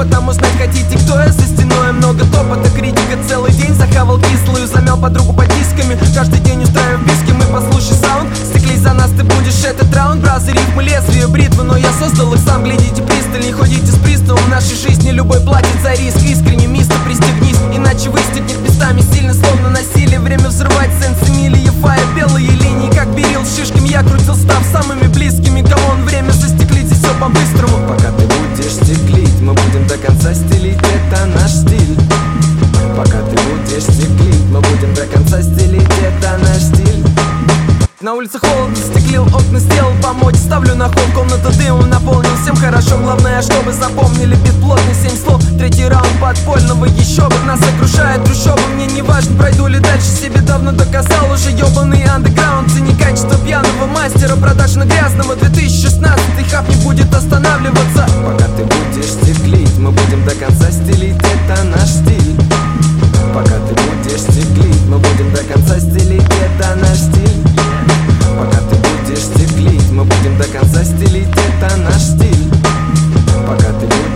Потому знать хотите, кто я за стеной. Много топота, критика целый день Захавал кислую, замял подругу под дисками. Каждый день устраиваем виски, мы послушай саунд. Стеклись за нас, ты будешь этот раунд Бразы, рифмы, лезвие, бритвы Но я создал их сам, глядите пристальней Ходите с приставом. В нашей жизни Любой платит за риск, искренне стелить Это наш стиль. Пока ты будешь стеклить, мы будем до конца стелить Это наш стиль. На улице холодно, стеклил окна, сделал помочь Ставлю на ход, комната дымом наполнил Всем хорошо, главное, чтобы запомнили Бит плотный, семь слов, третий раунд подпольного Еще бы нас окружает трущобы Мне не важно, пройду ли дальше Себе давно доказал уже ебаный андеграунд. Цени качество пьяного мастера Продажно грязного. 2016 хап не будет будем до конца стелить Это наш стиль. Пока ты